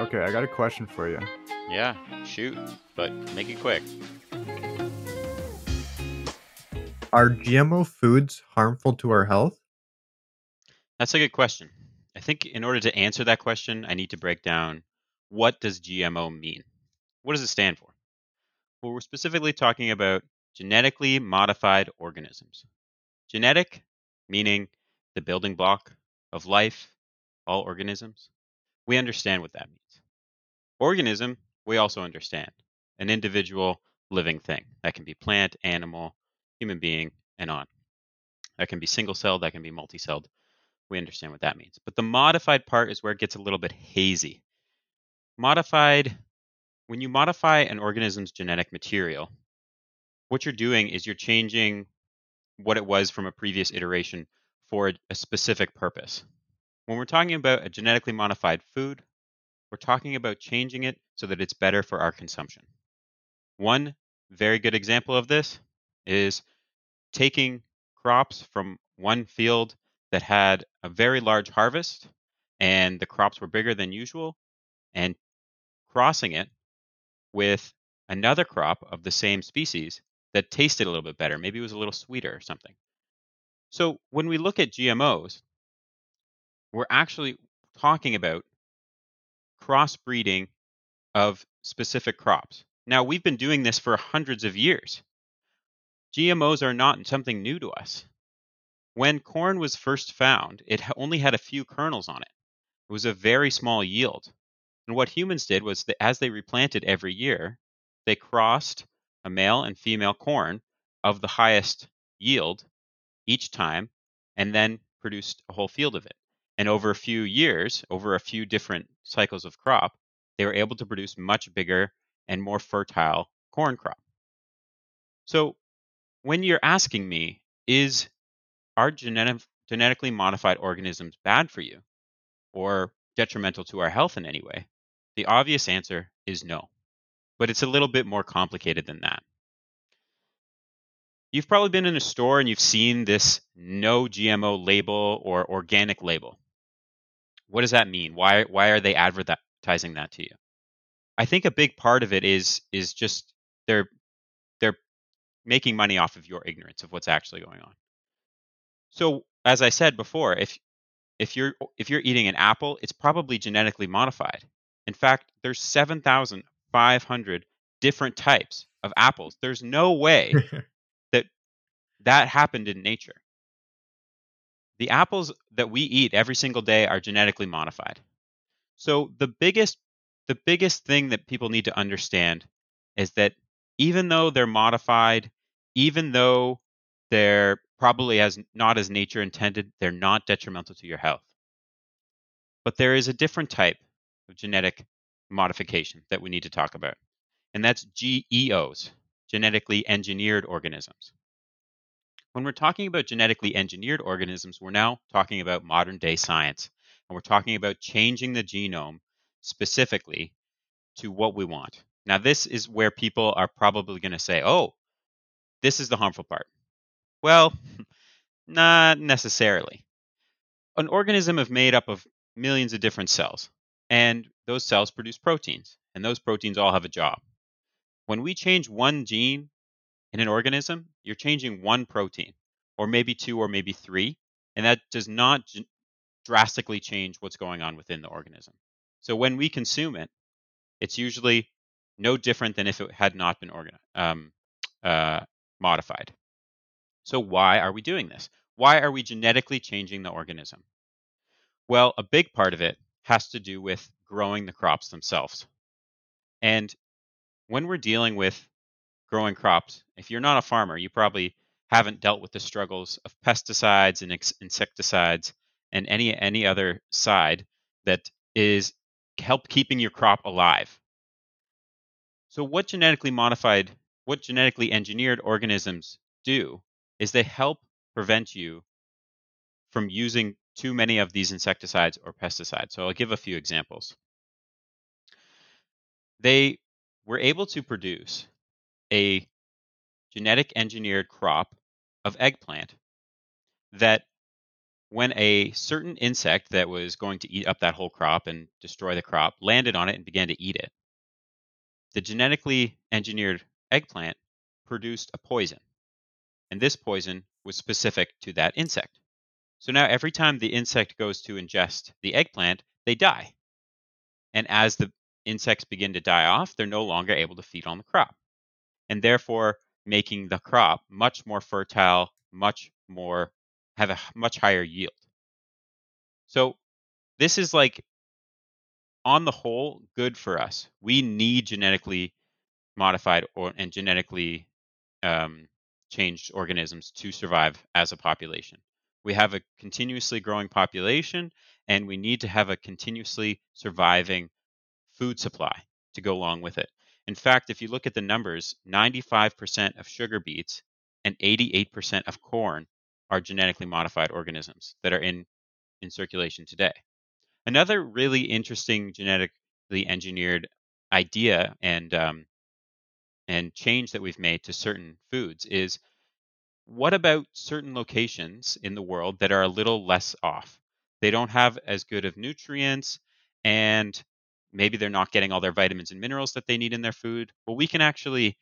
Okay, I got a question for you. Yeah, shoot, but make it quick. Are GMO foods harmful to our health? That's a good question. I think in order to answer that question, I need to break down what does GMO mean? What does it stand for? Well, we're specifically talking about genetically modified organisms. Genetic, meaning the building block of life, all organisms. We understand what that means. Organism, we also understand. An individual living thing. That can be plant, animal, human being, and on. That can be single celled, that can be multi celled. We understand what that means. But the modified part is where it gets a little bit hazy. Modified, when you modify an organism's genetic material, what you're doing is you're changing what it was from a previous iteration for a, a specific purpose. When we're talking about a genetically modified food, we're talking about changing it so that it's better for our consumption. One very good example of this is taking crops from one field that had a very large harvest and the crops were bigger than usual and crossing it with another crop of the same species that tasted a little bit better. Maybe it was a little sweeter or something. So when we look at GMOs, we're actually talking about crossbreeding of specific crops. Now, we've been doing this for hundreds of years. GMOs are not something new to us. When corn was first found, it only had a few kernels on it. It was a very small yield. And what humans did was that as they replanted every year, they crossed a male and female corn of the highest yield each time and then produced a whole field of it. And over a few years, over a few different cycles of crop, they were able to produce much bigger and more fertile corn crop. So when you're asking me, is are genetic, genetically modified organisms bad for you or detrimental to our health in any way? The obvious answer is no. But it's a little bit more complicated than that. You've probably been in a store and you've seen this no GMO label or organic label. What does that mean? Why why are they advertising that to you? I think a big part of it is is just they're they're making money off of your ignorance of what's actually going on. So, as I said before, if if you're if you're eating an apple, it's probably genetically modified. In fact, there's 7,500 different types of apples. There's no way that that happened in nature. The apples that we eat every single day are genetically modified. So the biggest the biggest thing that people need to understand is that even though they're modified, even though they're probably as not as nature intended, they're not detrimental to your health. But there is a different type of genetic modification that we need to talk about, and that's GEOs, genetically engineered organisms. When we're talking about genetically engineered organisms, we're now talking about modern day science, and we're talking about changing the genome specifically to what we want. Now, this is where people are probably going to say, oh, this is the harmful part. Well, not necessarily. An organism is made up of millions of different cells, and those cells produce proteins, and those proteins all have a job. When we change one gene in an organism, you're changing one protein, or maybe two, or maybe three, and that does not drastically change what's going on within the organism. So when we consume it, it's usually no different than if it had not been organ- um, uh, modified. So why are we doing this? Why are we genetically changing the organism? Well, a big part of it has to do with growing the crops themselves. And when we're dealing with growing crops, if you're not a farmer, you probably haven't dealt with the struggles of pesticides and insecticides and any any other side that is help keeping your crop alive. So what genetically modified, what genetically engineered organisms do is they help prevent you from using too many of these insecticides or pesticides. So I'll give a few examples. They were able to produce a genetic engineered crop of eggplant that when a certain insect that was going to eat up that whole crop and destroy the crop landed on it and began to eat it, the genetically engineered eggplant produced a poison. And this poison was specific to that insect. So now every time the insect goes to ingest the eggplant, they die. And as the insects begin to die off, they're no longer able to feed on the crop. And therefore, making the crop much more fertile, much more have a much higher yield. So this is like on the whole good for us. We need genetically modified or and genetically um, changed organisms to survive as a population. We have a continuously growing population, and we need to have a continuously surviving food supply to go along with it. In fact, if you look at the numbers, 95% of sugar beets and 88% of corn are genetically modified organisms that are in, in circulation today. Another really interesting genetically engineered idea and um, and change that we've made to certain foods is what about certain locations in the world that are a little less off? They don't have as good of nutrients and maybe they're not getting all their vitamins and minerals that they need in their food. Well, we can actually,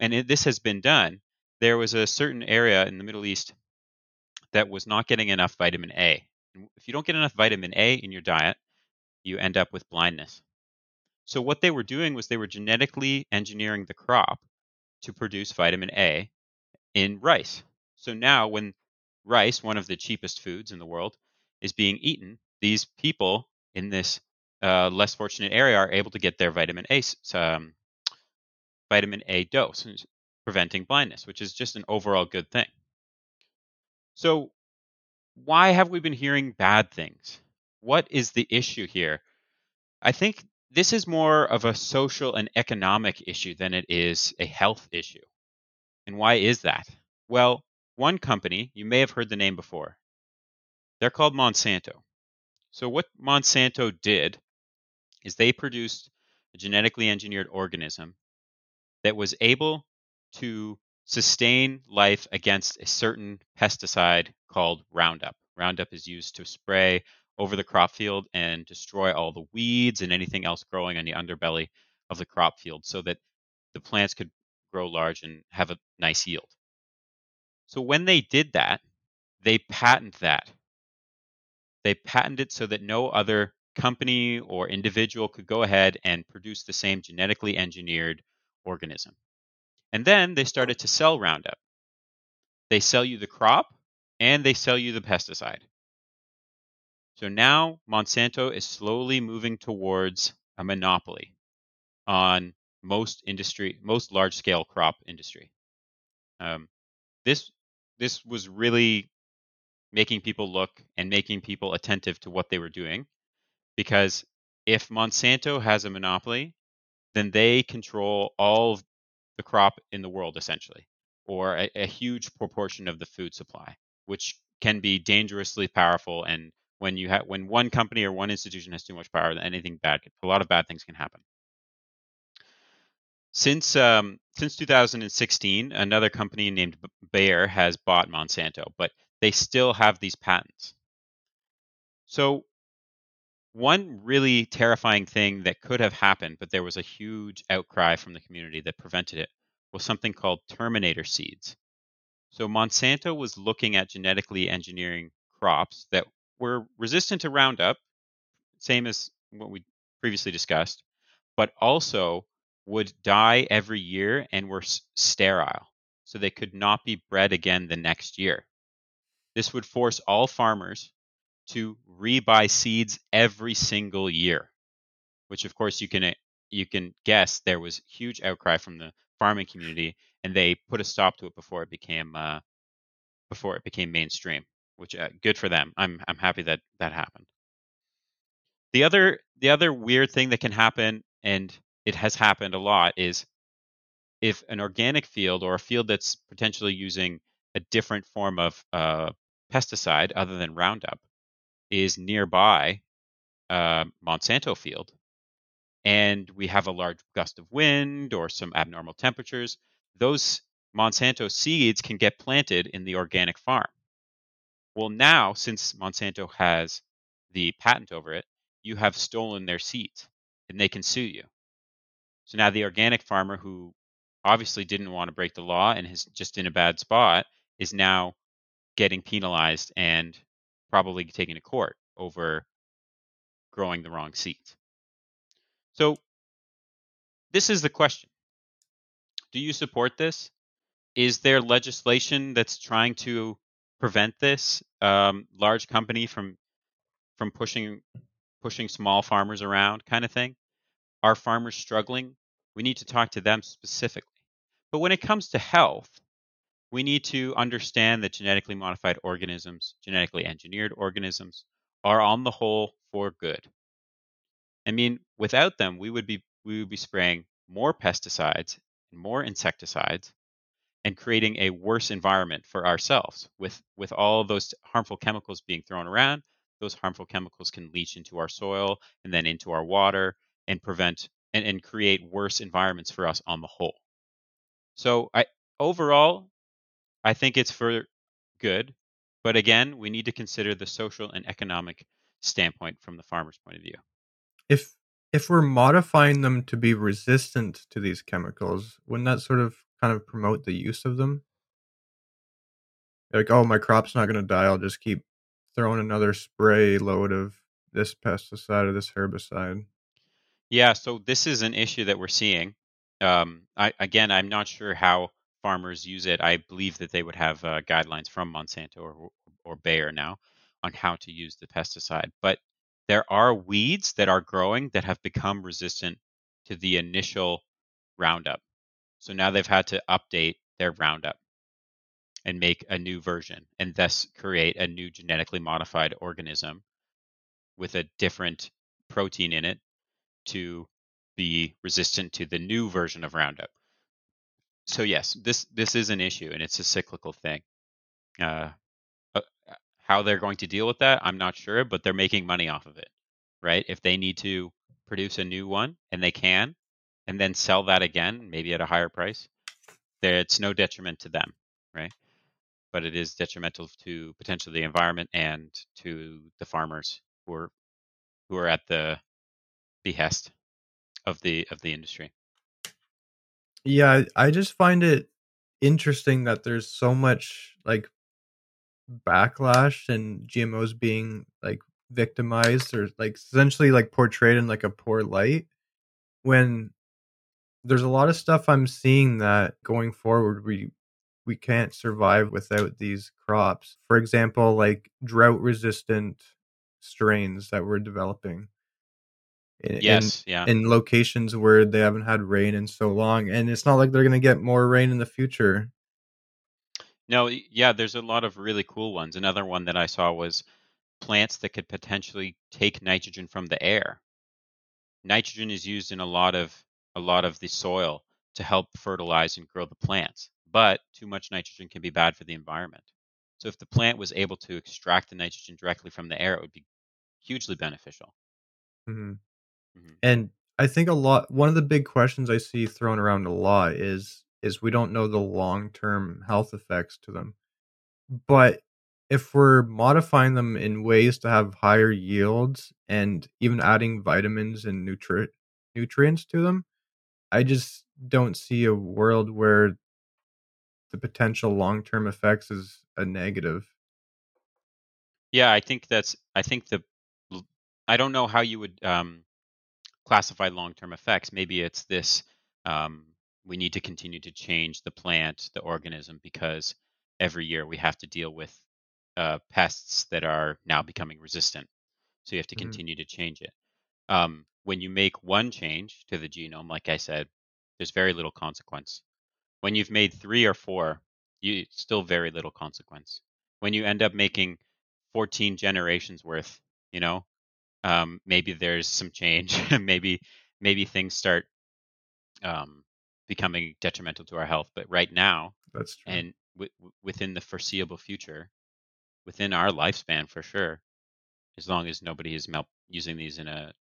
and it, this has been done. There was a certain area in the Middle East that was not getting enough vitamin A. If you don't get enough vitamin A in your diet, you end up with blindness. So what they were doing was they were genetically engineering the crop to produce vitamin A in rice. So now when rice, one of the cheapest foods in the world, is being eaten, these people in this uh, less fortunate area are able to get their vitamin A um, vitamin A dose, preventing blindness, which is just an overall good thing. So, why have we been hearing bad things? What is the issue here? I think this is more of a social and economic issue than it is a health issue. And why is that? Well, one company, you may have heard the name before, they're called Monsanto. So, what Monsanto did is they produced a genetically engineered organism that was able to sustain life against a certain pesticide called Roundup. Roundup is used to spray over the crop field and destroy all the weeds and anything else growing on the underbelly of the crop field so that the plants could grow large and have a nice yield. So when they did that, they patent that. They patented it so that no other company or individual could go ahead and produce the same genetically engineered organism. And then they started to sell Roundup. They sell you the crop and they sell you the pesticide. So now Monsanto is slowly moving towards a monopoly on most industry, most large scale crop industry. Um, this this was really making people look and making people attentive to what they were doing, because if Monsanto has a monopoly, then they control all the crop in the world essentially, or a, a huge proportion of the food supply, which can be dangerously powerful. And when you have when one company or one institution has too much power, then anything bad, a lot of bad things can happen. Since um, since 2016, another company named Bayer has bought Monsanto, but they still have these patents. So one really terrifying thing that could have happened, but there was a huge outcry from the community that prevented it, was something called terminator seeds. So Monsanto was looking at genetically engineering crops that were resistant to Roundup, same as what we previously discussed, but also would die every year and were sterile, so they could not be bred again the next year. This would force all farmers to rebuy seeds every single year, which of course you can uh, you can guess there was huge outcry from the farming community, and they put a stop to it before it became uh, before it became mainstream. Which uh, good for them. I'm I'm happy that that happened. The other the other weird thing that can happen, and it has happened a lot, is if an organic field or a field that's potentially using a different form of uh, pesticide other than Roundup is nearby uh, Monsanto field, and we have a large gust of wind or some abnormal temperatures, those Monsanto seeds can get planted in the organic farm. Well, now since Monsanto has the patent over it, you have stolen their seeds and they can sue you. So now the organic farmer who obviously didn't want to break the law and is just in a bad spot is now getting penalized and probably taken to court over growing the wrong seeds. So this is the question. Do you support this? Is there legislation that's trying to prevent this um, large company from from pushing pushing small farmers around kind of thing? Are farmers struggling? We need to talk to them specifically. But when it comes to health, we need to understand that genetically modified organisms, genetically engineered organisms, are on the whole for good. I mean, without them, we would be we would be spraying more pesticides and more insecticides and creating a worse environment for ourselves with with all those harmful chemicals being thrown around those harmful chemicals can leach into our soil and then into our water and prevent and, and create worse environments for us on the whole so i overall i think it's for good but again we need to consider the social and economic standpoint from the farmer's point of view. If if we're modifying them to be resistant to these chemicals wouldn't that sort of kind of promote the use of them? Like oh my crop's not going to die. I'll just keep throwing another spray load of this pesticide or this herbicide. Yeah so this is an issue that we're seeing. Um, I, again i'm not sure how farmers use it i believe that they would have uh, guidelines from monsanto or, or bayer now on how to use the pesticide but there are weeds that are growing that have become resistant to the initial Roundup. So now they've had to update their Roundup and make a new version and thus create a new genetically modified organism with a different protein in it to be resistant to the new version of Roundup. So yes, this this is an issue and it's a cyclical thing. Uh, how they're going to deal with that, I'm not sure, but they're making money off of it, right? If they need to produce a new one and they can, and then sell that again, maybe at a higher price, there it's no detriment to them, right? But it is detrimental to potentially the environment and to the farmers who are who are at the behest of the of the industry. Yeah, I just find it interesting that there's so much like backlash and GMOs being like victimized or like essentially like portrayed in like a poor light when there's a lot of stuff I'm seeing that going forward we we can't survive without these crops. For example, like drought resistant strains that we're developing. In, yes, yeah. In locations where they haven't had rain in so long, and it's not like they're going to get more rain in the future. No, yeah, there's a lot of really cool ones. Another one that I saw was plants that could potentially take nitrogen from the air. Nitrogen is used in a lot of a lot of the soil to help fertilize and grow the plants, but too much nitrogen can be bad for the environment. So if the plant was able to extract the nitrogen directly from the air, it would be hugely beneficial. Mm-hmm. Mm-hmm. And I think a lot one of the big questions I see thrown around a lot is is we don't know the long term health effects to them. But if we're modifying them in ways to have higher yields and even adding vitamins and nutri- nutrients to them, I just don't see a world where the potential long term effects is a negative. Yeah, I think that's. I think the. I don't know how you would um, classify long term effects. Maybe it's this um, we need to continue to change the plant, the organism, because every year we have to deal with uh, pests that are now becoming resistant. So you have to mm-hmm. continue to change it. Um, when you make one change to the genome, like I said, there's very little consequence. When you've made three or four, you still very little consequence. When you end up making 14 generations worth, you know, um, maybe there's some change. maybe maybe things start um, becoming detrimental to our health. But right now, that's true. and w- within the foreseeable future, within our lifespan for sure, as long as nobody is using these in a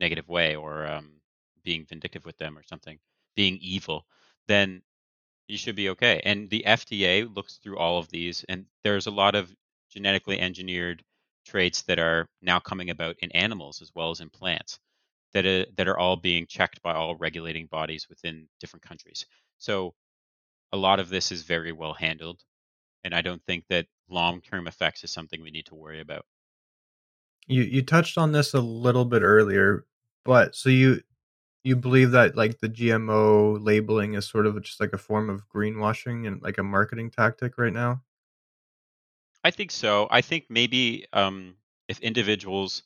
negative way or um, being vindictive with them or something, being evil, then you should be okay. And the FDA looks through all of these, and there's a lot of genetically engineered traits that are now coming about in animals as well as in plants that are, that are all being checked by all regulating bodies within different countries. So a lot of this is very well handled, and I don't think that long-term effects is something we need to worry about. You you touched on this a little bit earlier, but so you you believe that like the GMO labeling is sort of just like a form of greenwashing and like a marketing tactic right now? I think so. I think maybe um, if individuals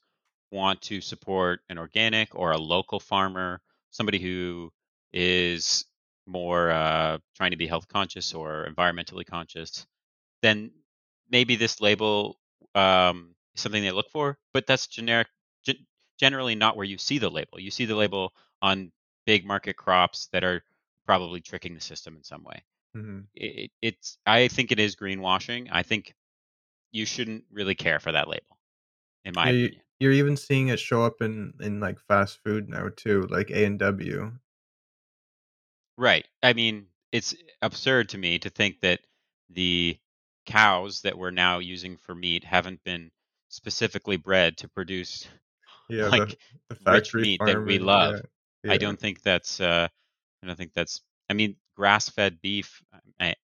want to support an organic or a local farmer, somebody who is more uh, trying to be health conscious or environmentally conscious, then maybe this label um, is something they look for. But that's generic, g- generally not where you see the label. You see the label on big market crops that are probably tricking the system in some way. Mm-hmm. It, it's I think it is greenwashing. I think you shouldn't really care for that label, in my Yeah, opinion. you're even seeing it show up in in like fast food now too, like A and W. Right. I mean, it's absurd to me to think that the cows that we're now using for meat haven't been specifically bred to produce Yeah, like the the rich meat that we love. Yeah, I don't think that's uh I don't think that's I mean, grass-fed beef I,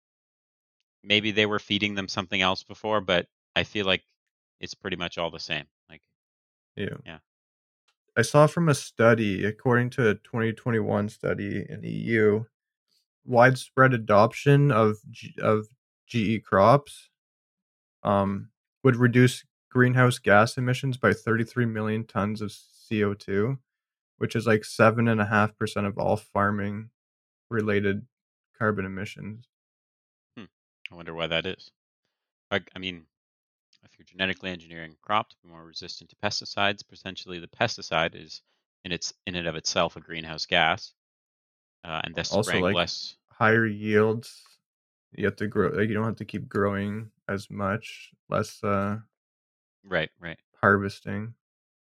maybe they were feeding them something else before, but I feel like it's pretty much all the same. Like yeah. Yeah. I saw from a study, according to a 2021 study in EU, widespread adoption of G- of GE crops um, would reduce greenhouse gas emissions by 33 million tons of CO2, which is like seven and a half percent of all farming related carbon emissions. I wonder why that is. I, I mean, if you're genetically engineering a crop to be more resistant to pesticides, potentially the pesticide is in its in and of itself a greenhouse gas, uh, and thus Also, like- less. Higher yields, you have to grow. Like you don't have to keep growing as much, less uh, Right, right. harvesting.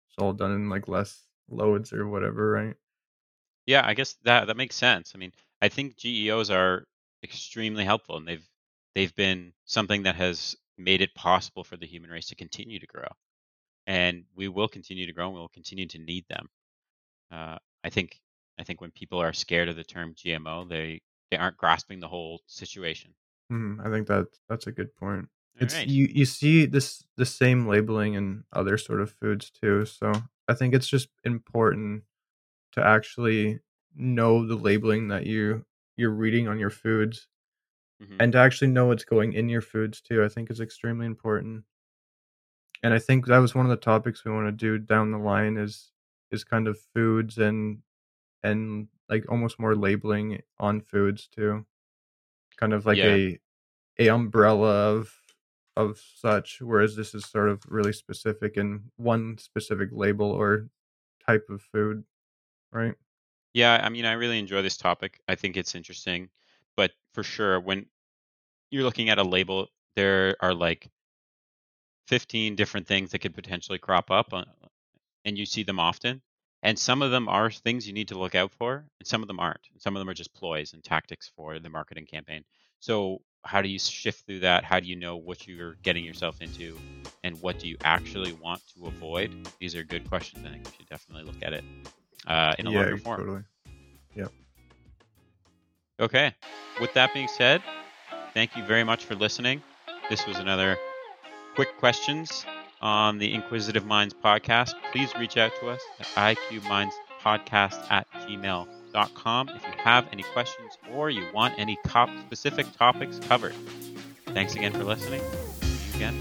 It's all done in like less loads or whatever, right? Yeah, I guess that that makes sense. I mean, I think GEOs are extremely helpful, and they've they've been something that has made it possible for the human race to continue to grow, and we will continue to grow, and we will continue to need them. Uh, I think I think when people are scared of the term GMO, they they aren't grasping the whole situation. Hmm, I think that that's a good point. All It's right. you you see this the same labeling in other sort of foods too. So I think it's just important to actually know the labeling that you you're reading on your foods Mhm. and to actually know what's going in your foods too. I think is extremely important. And I think that was one of the topics we want to do down the line is is kind of foods and and like almost more labeling on foods too. Kind of like Yeah. a a umbrella of of such whereas this is sort of really specific in one specific label or type of food, right? Yeah, I mean, I really enjoy this topic. I think it's interesting, but for sure, when you're looking at a label, there are like 15 different things that could potentially crop up, uh, and you see them often. And some of them are things you need to look out for, and some of them aren't. Some of them are just ploys and tactics for the marketing campaign. So, how do you shift through that? How do you know what you're getting yourself into, and what do you actually want to avoid? These are good questions. I think we should definitely look at it uh, in a longer form. totally. Yep. Okay. With that being said, thank you very much for listening. This was another quick questions on the Inquisitive Minds podcast. Please reach out to us at iqmindspodcast at gmail.com if you have any questions or you want any top specific topics covered. Thanks again for listening. See you again.